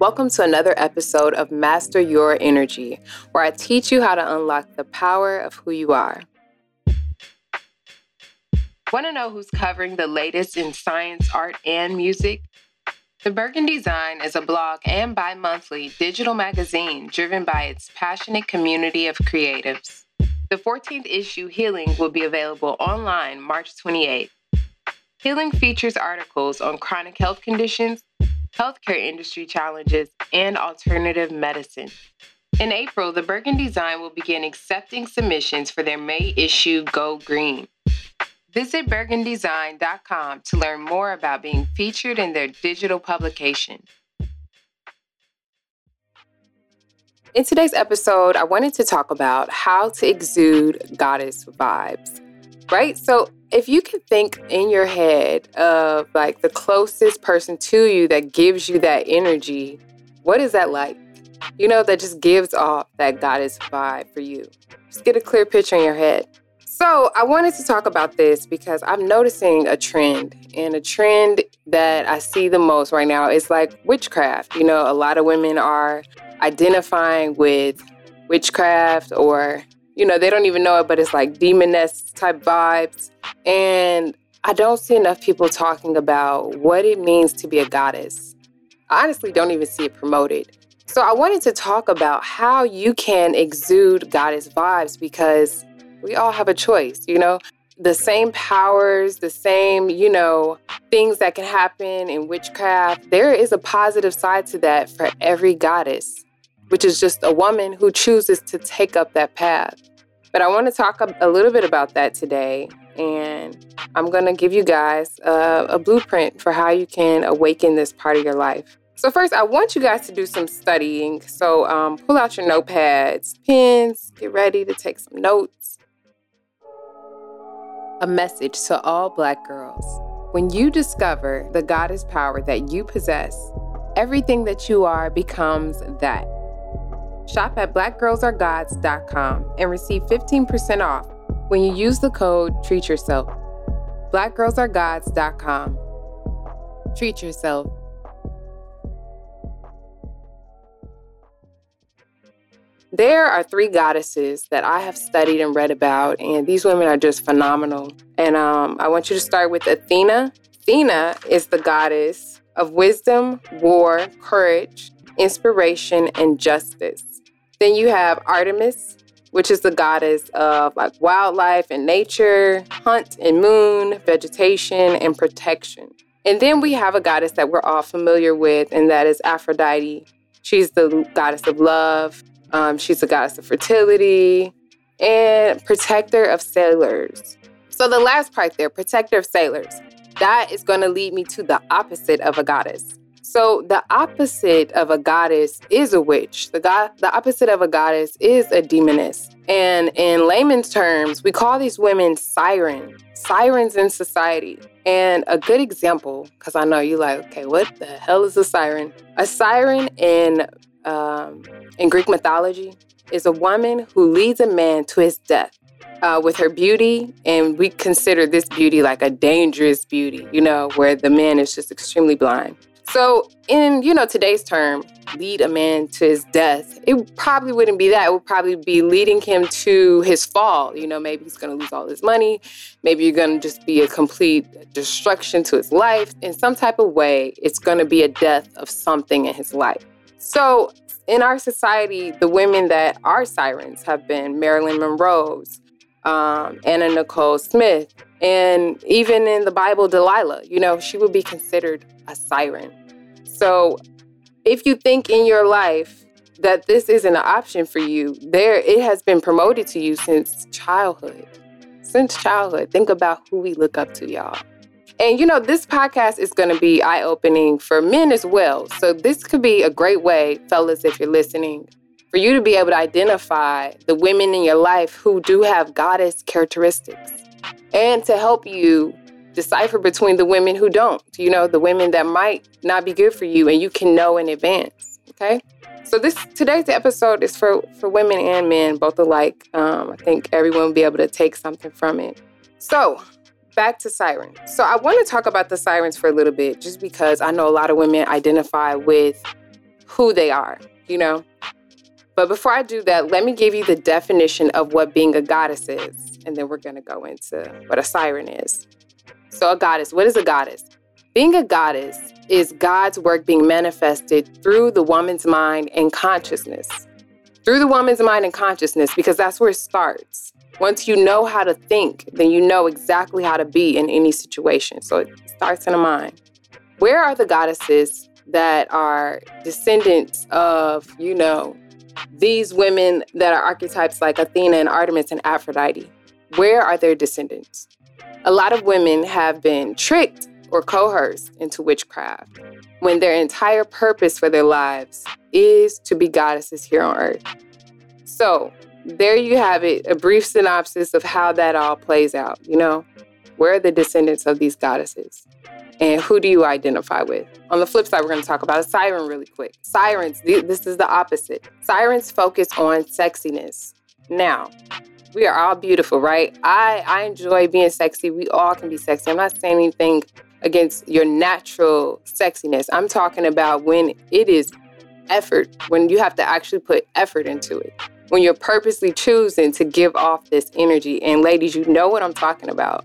Welcome to another episode of Master Your Energy, where I teach you how to unlock the power of who you are. Want to know who's covering the latest in science, art, and music? The Bergen Design is a blog and bi monthly digital magazine driven by its passionate community of creatives. The 14th issue, Healing, will be available online March 28th. Healing features articles on chronic health conditions healthcare industry challenges, and alternative medicine. In April, the Bergen Design will begin accepting submissions for their May issue Go Green. Visit bergendesign.com to learn more about being featured in their digital publication. In today's episode, I wanted to talk about how to exude goddess vibes, right? So, if you can think in your head of like the closest person to you that gives you that energy, what is that like? You know, that just gives off that goddess vibe for you. Just get a clear picture in your head. So, I wanted to talk about this because I'm noticing a trend, and a trend that I see the most right now is like witchcraft. You know, a lot of women are identifying with witchcraft or you know, they don't even know it, but it's like demoness type vibes. And I don't see enough people talking about what it means to be a goddess. I honestly don't even see it promoted. So I wanted to talk about how you can exude goddess vibes because we all have a choice, you know? The same powers, the same, you know, things that can happen in witchcraft, there is a positive side to that for every goddess which is just a woman who chooses to take up that path. But I want to talk a, a little bit about that today. And I'm going to give you guys a, a blueprint for how you can awaken this part of your life. So, first, I want you guys to do some studying. So, um, pull out your notepads, pens, get ready to take some notes. A message to all Black girls. When you discover the goddess power that you possess, everything that you are becomes that. Shop at blackgirlsaregods.com and receive 15% off when you use the code Treat Yourself. Blackgirlsaregods.com. Treat yourself. There are three goddesses that I have studied and read about, and these women are just phenomenal. And um, I want you to start with Athena. Athena is the goddess of wisdom, war, courage, inspiration, and justice. Then you have Artemis, which is the goddess of like wildlife and nature, hunt and moon, vegetation, and protection. And then we have a goddess that we're all familiar with, and that is Aphrodite. She's the goddess of love, um, she's the goddess of fertility, and protector of sailors. So the last part there, protector of sailors, that is going to lead me to the opposite of a goddess. So the opposite of a goddess is a witch. The god the opposite of a goddess is a demoness. And in layman's terms, we call these women siren, sirens in society. And a good example, because I know you're like, okay, what the hell is a siren? A siren in um, in Greek mythology is a woman who leads a man to his death. Uh, with her beauty, and we consider this beauty like a dangerous beauty, you know, where the man is just extremely blind. So, in you know today's term, lead a man to his death. It probably wouldn't be that. It would probably be leading him to his fall. You know, maybe he's going to lose all his money. Maybe you're going to just be a complete destruction to his life. In some type of way, it's going to be a death of something in his life. So, in our society, the women that are sirens have been Marilyn Monroe's, um, Anna Nicole Smith, and even in the Bible, Delilah. You know, she would be considered a siren. So if you think in your life that this isn't an option for you, there it has been promoted to you since childhood. Since childhood. Think about who we look up to, y'all. And you know, this podcast is going to be eye opening for men as well. So, this could be a great way, fellas, if you're listening, for you to be able to identify the women in your life who do have goddess characteristics and to help you decipher between the women who don't, you know, the women that might not be good for you and you can know in advance. Okay. So this today's episode is for for women and men both alike. Um, I think everyone will be able to take something from it. So back to sirens. So I want to talk about the sirens for a little bit, just because I know a lot of women identify with who they are, you know? But before I do that, let me give you the definition of what being a goddess is. And then we're going to go into what a siren is. So, a goddess, what is a goddess? Being a goddess is God's work being manifested through the woman's mind and consciousness. Through the woman's mind and consciousness, because that's where it starts. Once you know how to think, then you know exactly how to be in any situation. So it starts in the mind. Where are the goddesses that are descendants of, you know, these women that are archetypes like Athena and Artemis and Aphrodite? Where are their descendants? A lot of women have been tricked or coerced into witchcraft when their entire purpose for their lives is to be goddesses here on earth. So, there you have it a brief synopsis of how that all plays out. You know, where are the descendants of these goddesses? And who do you identify with? On the flip side, we're going to talk about a siren really quick. Sirens, this is the opposite. Sirens focus on sexiness. Now, we are all beautiful, right? I, I enjoy being sexy. We all can be sexy. I'm not saying anything against your natural sexiness. I'm talking about when it is effort, when you have to actually put effort into it, when you're purposely choosing to give off this energy. And ladies, you know what I'm talking about.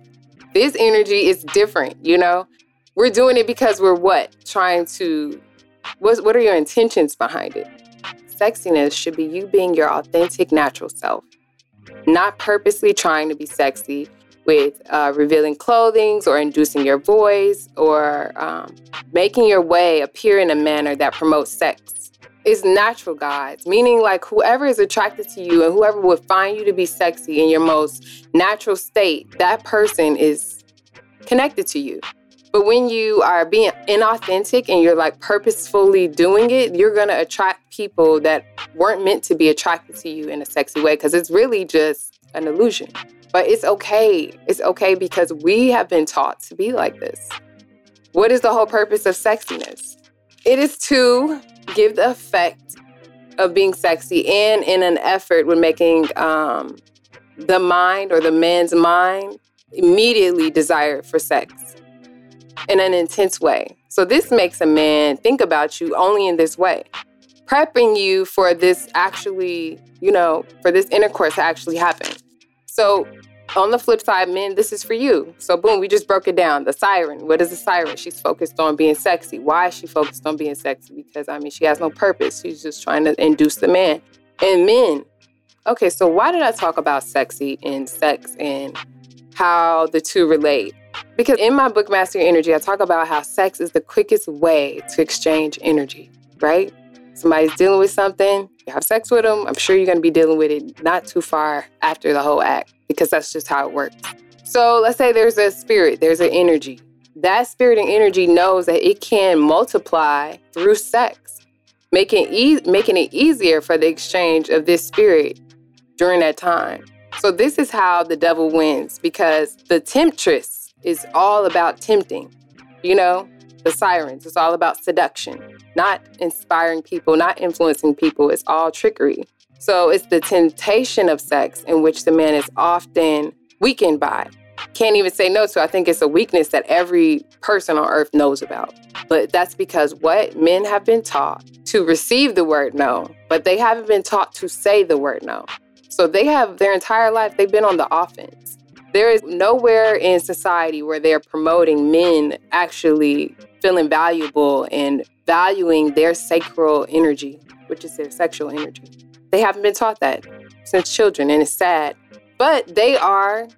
This energy is different, you know? We're doing it because we're what? Trying to, what, what are your intentions behind it? Sexiness should be you being your authentic, natural self, not purposely trying to be sexy with uh, revealing clothing or inducing your voice or um, making your way appear in a manner that promotes sex is natural guys, meaning like whoever is attracted to you and whoever would find you to be sexy in your most natural state, that person is connected to you. But when you are being inauthentic and you're like purposefully doing it, you're going to attract people that weren't meant to be attracted to you in a sexy way because it's really just an illusion. But it's okay. It's okay because we have been taught to be like this. What is the whole purpose of sexiness? It is to give the effect of being sexy and in an effort with making um, the mind or the man's mind immediately desire for sex in an intense way. So this makes a man think about you only in this way, prepping you for this actually, you know, for this intercourse to actually happen. So on the flip side, men, this is for you. So, boom, we just broke it down. The siren. What is the siren? She's focused on being sexy. Why is she focused on being sexy? Because, I mean, she has no purpose. She's just trying to induce the man. And men, okay, so why did I talk about sexy and sex and how the two relate? Because in my book, Master Your Energy, I talk about how sex is the quickest way to exchange energy, right? Somebody's dealing with something, you have sex with them, I'm sure you're to be dealing with it not too far after the whole act because that's just how it works. So let's say there's a spirit, there's an energy. That spirit and energy knows that it can multiply through sex, making, e- making it easier for the exchange of this spirit during that time. So this is how the devil wins because the temptress is all about tempting. You know, the sirens, it's all about seduction, not inspiring people, not influencing people. It's all trickery. So it's the temptation of sex in which the man is often weakened by. Can't even say no to. I think it's a weakness that every person on earth knows about. But that's because what men have been taught to receive the word no, but they haven't been taught to say the word no. So they have their entire life, they've been on the offense. There is nowhere in society where they're promoting men actually feeling valuable and valuing their sacral energy, which is their sexual energy. They haven't been taught that since children, and it's sad. But they are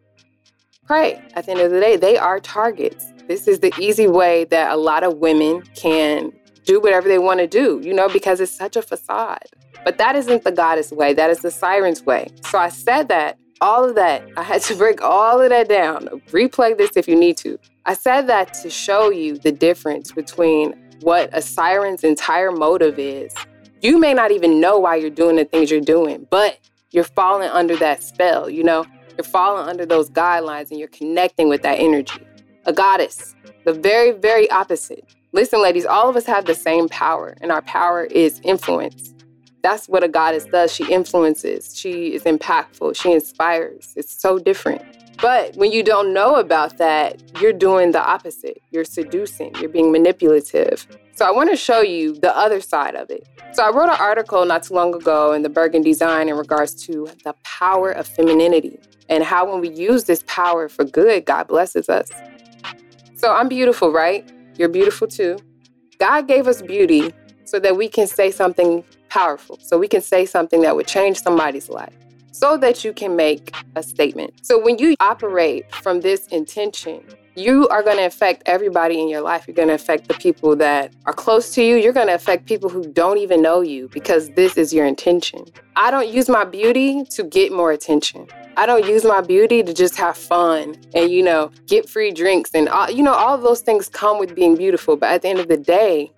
prey. At the end of the day, they are targets. This is the easy way that a lot of women can do whatever they want to do, you know, because it's such a facade. But that isn't the goddess way, that is the siren's way. So I said that, all of that, I had to break all of that down. Replay this if you need to. I said that to show you the difference between what a siren's entire motive is you may not even know why you're doing the things you're doing, but you're falling under that spell, you know? You're falling under those guidelines and you're connecting with that energy. A goddess, the very, very opposite. Listen, ladies, all of us have the same power, and our power is influence. That's what a goddess does. She influences, she is impactful, she inspires. It's so different. But when you don't know about that, you're doing the opposite. You're seducing, you're being manipulative. So I want to show you the other side of it. So I wrote an article not too long ago in the Bergen Design in regards to the power of femininity and how when we use this power for good, God blesses us. So I'm beautiful, right? You're beautiful too. God gave us beauty so that we can say something powerful, so we can say something that would change somebody's life so that you can make a statement. So when you operate from this intention, you are going to affect everybody in your life. You're going to affect the people that are close to you. You're going to affect people who don't even know you because this is your intention. I don't use my beauty to get more attention. I don't use my beauty to just have fun and, you know, get free drinks. And, all, you know, all those things come with being beautiful. But at the end of the day,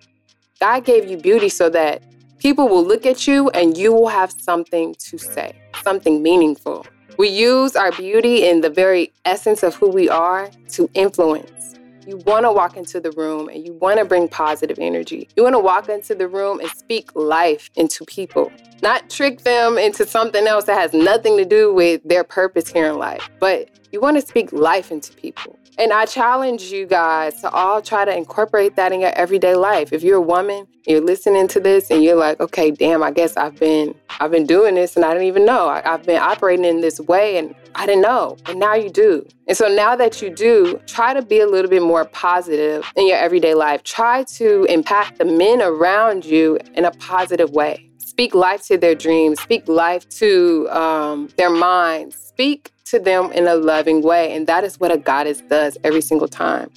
God gave you beauty so that people will look at you and you will have something to say something meaningful. We use our beauty in the very essence of who we are to influence. You want to walk into the room and you want to bring positive energy. You want to walk into the room and speak life into people, not trick them into something else that has nothing to do with their purpose here in life, but you want to speak life into people. And I challenge you guys to all try to incorporate that in your everyday life. If you're a woman, you're listening to this and you're like, okay, damn, I guess I've been I've been doing this and I didn't even know. I, have been operating in this way and I didn't know. And now you do. And so now that you do, try to be a little bit more positive in your everyday life. Try to impact the men around you in a positive way. Speak life to their dreams, speak life to um, their minds, speak to them in a loving way. And that is what a goddess does every single time.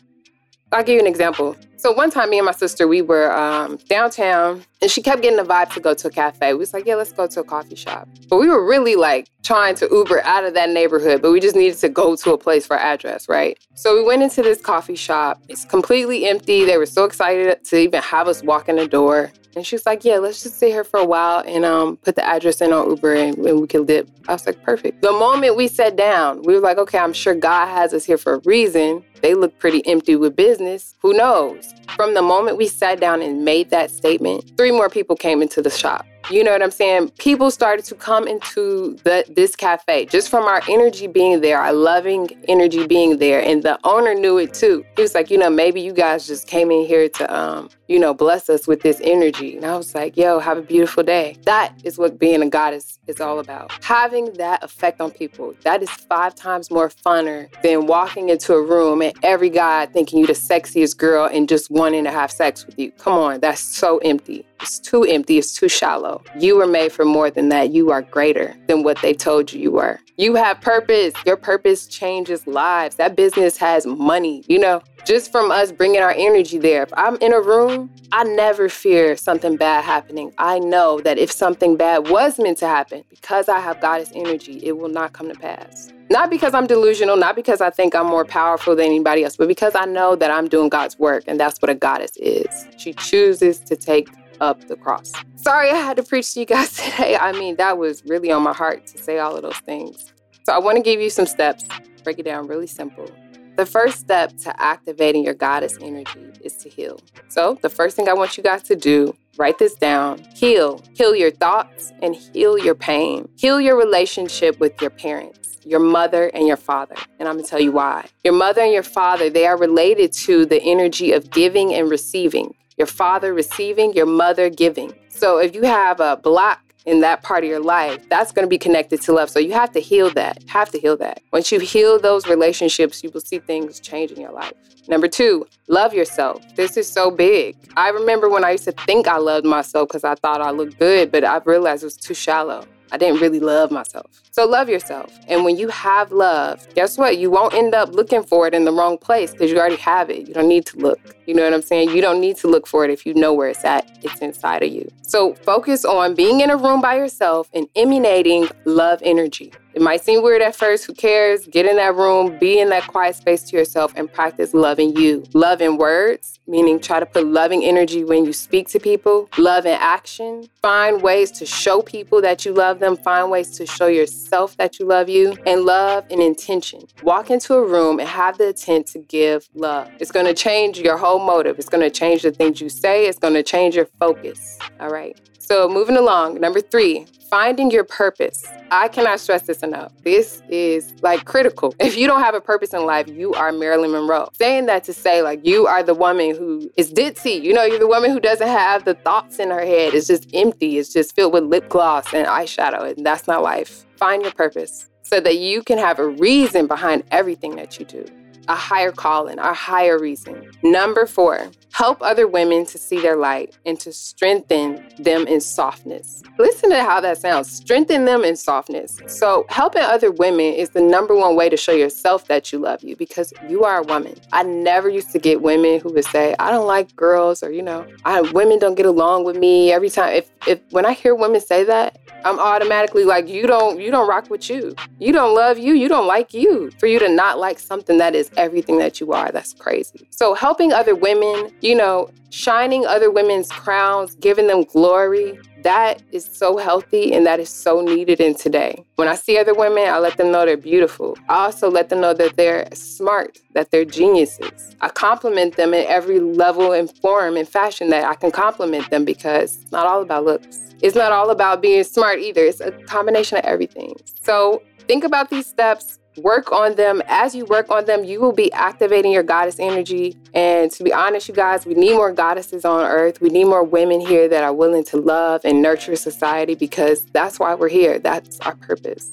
I'll give you an example. So one time, me and my sister, we were um, downtown, and she kept getting the vibe to go to a cafe. We was like, "Yeah, let's go to a coffee shop." But we were really like trying to Uber out of that neighborhood, but we just needed to go to a place for address, right? So we went into this coffee shop. It's completely empty. They were so excited to even have us walk in the door. And she was like, Yeah, let's just sit here for a while and um, put the address in on Uber and, and, we can dip. I was like, Perfect. The moment we sat down, we were like, Okay, I'm sure God has us here for a reason. They look pretty empty with business. Who knows? From the moment we sat down and made that statement, three more people came into the shop. You know what I'm saying? People started to come into the this cafe just from our energy being there, our loving energy being there, and the owner knew it too. He was like, you know, maybe you guys just came in here to, um, you know, bless us with this energy. And I was like, yo, have a beautiful day. That is what being a goddess is all about. Having that effect on people. That is five times more funner than walking into a room and every guy thinking you the sexiest girl and just wanting to have sex with you. Come on, that's so empty. It's too empty. It's too shallow. You were made for more than that. You are greater than what they told you you were. You have purpose. Your purpose changes lives. That business has money. You know, just from us bringing our energy there. If I'm in a room, I never fear something bad happening. I know that if something bad was meant to happen, because I have goddess energy, it will not come to pass. Not because I'm delusional, not because I think I'm more powerful than anybody else, but because I know that I'm doing God's work, and that's what a goddess is. She chooses to take up the cross. Sorry I had to preach to you guys today. I mean, that was really on my heart to say all of those things. So I want to give you some steps, break it down really simple. The first step to activating your goddess energy is to heal. So, the first thing I want you guys to do, write this down heal. Heal your thoughts and heal your pain. Heal your relationship with your parents, your mother, and your father. And I'm gonna tell you why. Your mother and your father, they are related to the energy of giving and receiving. Your father receiving, your mother giving. So, if you have a block in that part of your life, that's going to be connected to love. So you have to heal that. Have to heal that. Once you heal those relationships, you will see things change in your life. Number two, love yourself. This is so big. I remember when I used to think I loved myself because I thought I looked good, but I realized it was too shallow. I didn't really love myself. So love yourself. And when you have love, guess what? You won't end up looking for it in the wrong place because you already have it. You don't need to look. You know what I'm saying? You don't need to look for it if you know where it's at. It's inside of you. So focus on being in a room by yourself and emanating love energy. It might seem weird at first. Who cares? Get in that room, be in that quiet space to yourself, and practice loving you. Love in words, meaning try to put loving energy when you speak to people. Love in action. Find ways to show people that you love them. Find ways to show yourself that you love you. And love in intention. Walk into a room and have the intent to give love. It's going to change your whole motive. It's going to change the things you say. It's going to change your focus. All right. So, moving along, number three, finding your purpose. I cannot stress this enough. This is like critical. If you don't have a purpose in life, you are Marilyn Monroe. Saying that to say, like, you are the woman who is ditzy. You know, you're the woman who doesn't have the thoughts in her head. It's just empty. It's just filled with lip gloss and eyeshadow. And that's not life. Find your purpose so that you can have a reason behind everything that you do a higher calling, a higher reason. Number four, help other women to see their light and to strengthen them in softness. Listen to how that sounds strengthen them in softness. So, helping other women is the number one way to show yourself that you love you because you are a woman. I never used to get women who would say, I don't like girls, or, you know, I, women don't get along with me. Every time, if, if when I hear women say that, I'm automatically like, you don't, you don't rock with you. You don't love you. You don't like you. For you to not like something that is everything that you are, that's crazy. So helping other women, you know, shining other women's crowns, giving them glory, that is so healthy and that is so needed in today. When I see other women, I let them know they're beautiful. I also let them know that they're smart, that they're geniuses. I compliment them in every level and form and fashion that I can compliment them because it's not all about looks. It's not all about being smart either. It's a combination of everything. So think about these steps, work on them. As you work on them, you will be activating your goddess energy. And to be honest, you guys, we need more goddesses on earth. We need more women here that are willing to love and nurture society because that's why we're here. That's our purpose.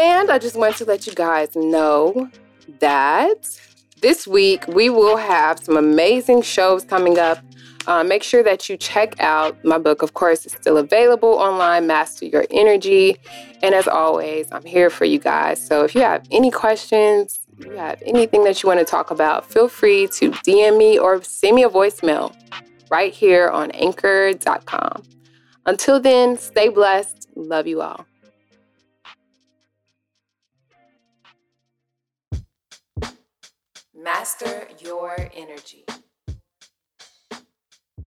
And I just want to let you guys know that this week we will have some amazing shows coming up. Uh, make sure that you check out my book. Of course, it's still available online, Master Your Energy. And as always, I'm here for you guys. So if you have any questions, you have anything that you want to talk about, feel free to DM me or send me a voicemail right here on anchor.com. Until then, stay blessed. Love you all. Master your energy.